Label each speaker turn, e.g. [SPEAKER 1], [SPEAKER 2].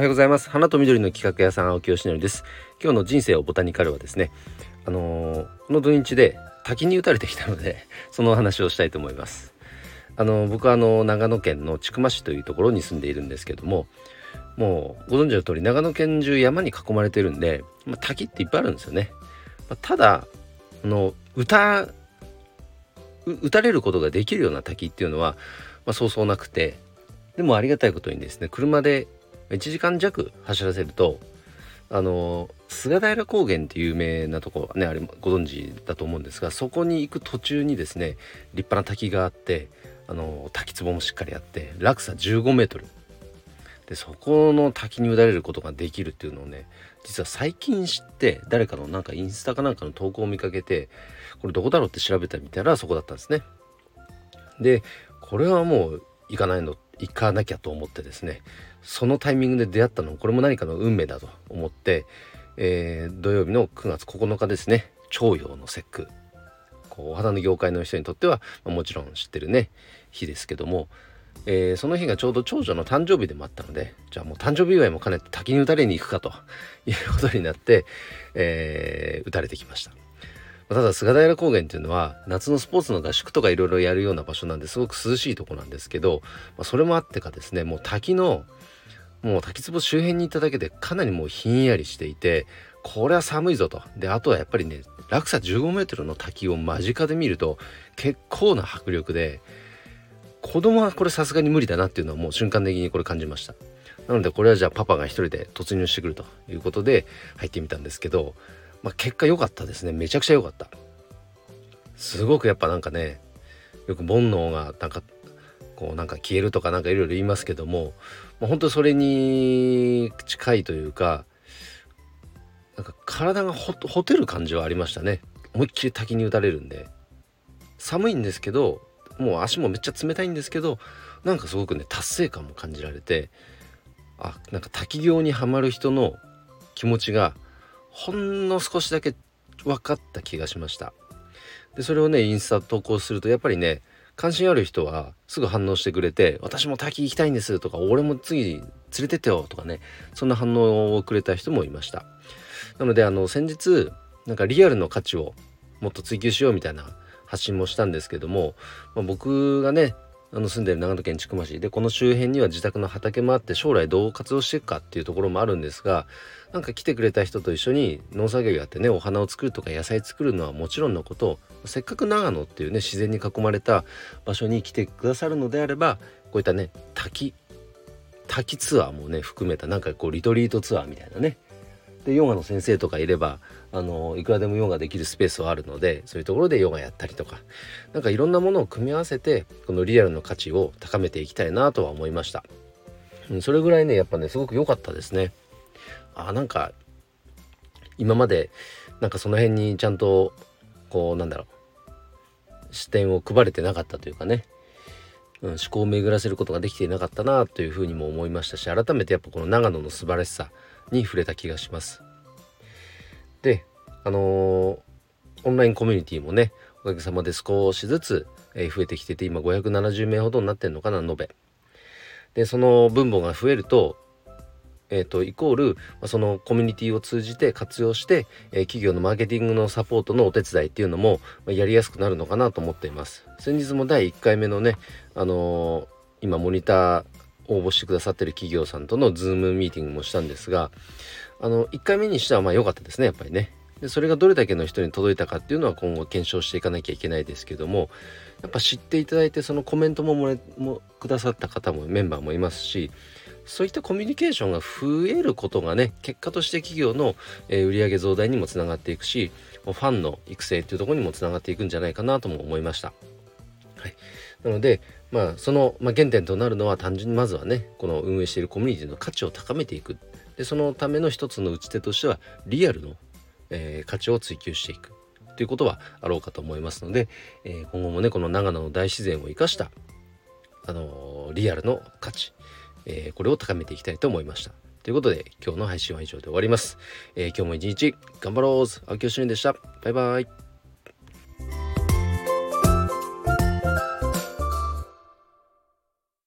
[SPEAKER 1] はようございます。花と緑の企画屋さん青木よしのりです。今日の人生をボタニカルはですねあのー、この土日で滝に打たれてきたので その話をしたいと思います。あのー、僕はあの長野県の千曲市というところに住んでいるんですけどももうご存知の通り長野県中山に囲まれてるんで、まあ、滝っていっぱいあるんですよね、まあ、ただあの歌打たれることができるような滝っていうのは、まあ、そうそうなくてでもありがたいことにですね車で1時間弱走らせるとあの菅平高原って有名なとこねあれご存知だと思うんですがそこに行く途中にですね立派な滝があってあの滝壺もしっかりあって落差15メートル。でそこの滝に打たれることができるっていうのをね実は最近知って誰かのなんかインスタかなんかの投稿を見かけてこれどこだろうって調べてみたらそこだったんですね。でこれはもう行かないの。行かなきゃと思ってですねそのタイミングで出会ったのこれも何かの運命だと思って、えー、土曜日の9月9日ですね徴用の節句こうお花の業界の人にとっては、まあ、もちろん知ってるね日ですけども、えー、その日がちょうど長女の誕生日でもあったのでじゃあもう誕生日祝いも兼ねて滝に打たれに行くかということになって、えー、打たれてきました。ただ菅平高原っていうのは夏のスポーツの合宿とかいろいろやるような場所なんですごく涼しいとこなんですけど、まあ、それもあってかですねもう滝のもう滝壺周辺に行っただけでかなりもうひんやりしていてこれは寒いぞと。であとはやっぱりね落差15メートルの滝を間近で見ると結構な迫力で子供はこれさすがに無理だなっていうのはもう瞬間的にこれ感じました。なのでこれはじゃあパパが一人で突入してくるということで入ってみたんですけどまあ、結果良かったですね。めちゃくちゃ良かった。すごくやっぱなんかねよく煩悩がなんかこうなんか消えるとかなんかいろいろ言いますけども、まあ、本当それに近いというかなんか体がほほてる感じはありましたね。思いっきり滝に打たれるんで。寒いんですけどもう足もめっちゃ冷たいんですけどなんかすごくね達成感も感じられてあなんか滝行にはまる人の気持ちがほんの少しだけ分かった気がしました。でそれをねインスタ投稿するとやっぱりね関心ある人はすぐ反応してくれて「私も滝行きたいんです」とか「俺も次連れてってよ」とかねそんな反応をくれた人もいました。なのであの先日なんかリアルの価値をもっと追求しようみたいな発信もしたんですけども、まあ、僕がねあの住んでる長野県千曲市でこの周辺には自宅の畑もあって将来どう活用していくかっていうところもあるんですがなんか来てくれた人と一緒に農作業やってねお花を作るとか野菜作るのはもちろんのことせっかく長野っていうね自然に囲まれた場所に来てくださるのであればこういったね滝滝ツアーもね含めたなんかこうリトリートツアーみたいなねでヨガの先生とかいればあのいくらでもヨガできるスペースはあるのでそういうところでヨガやったりとか何かいろんなものを組み合わせてこのリアルの価値を高めていきたいなとは思いました、うん、それぐらいねやっぱねすごく良かったですね。あなんか今までなんかその辺にちゃんとこうなんだろう視点を配れてなかったというかね、うん、思考を巡らせることができていなかったなというふうにも思いましたし改めてやっぱこの長野の素晴らしさに触れた気がします。であのー、オンラインコミュニティもねおかげさまで少しずつ、え増えてきてて今570名ほどになってんのかな延べ。でその分母が増えるとえーと、イコール、まそのコミュニティを通じて活用して、えー、企業のマーケティングのサポートのお手伝いっていうのも、まやりやすくなるのかなと思っています。先日も第1回目のね、あのー、今モニター応募してくださってる企業さんとのズームミーティングもしたんですがあの1回目にしてはまあ良かったですねやっぱりねでそれがどれだけの人に届いたかっていうのは今後検証していかなきゃいけないですけどもやっぱ知っていただいてそのコメントももれもくださった方もメンバーもいますしそういったコミュニケーションが増えることがね結果として企業の、えー、売上増大にもつながっていくしファンの育成っていうところにもつながっていくんじゃないかなとも思いました。はい、なのでまあその、まあ、原点となるのは単純にまずはねこの運営しているコミュニティの価値を高めていくでそのための一つの打ち手としてはリアルの、えー、価値を追求していくということはあろうかと思いますので、えー、今後もねこの長野の大自然を生かしたあのー、リアルの価値、えこれを高めていきたいと思いました。ということで今日の配信は以上で終わります。え今日も一日頑張ろう青木よしでした。バイバイ。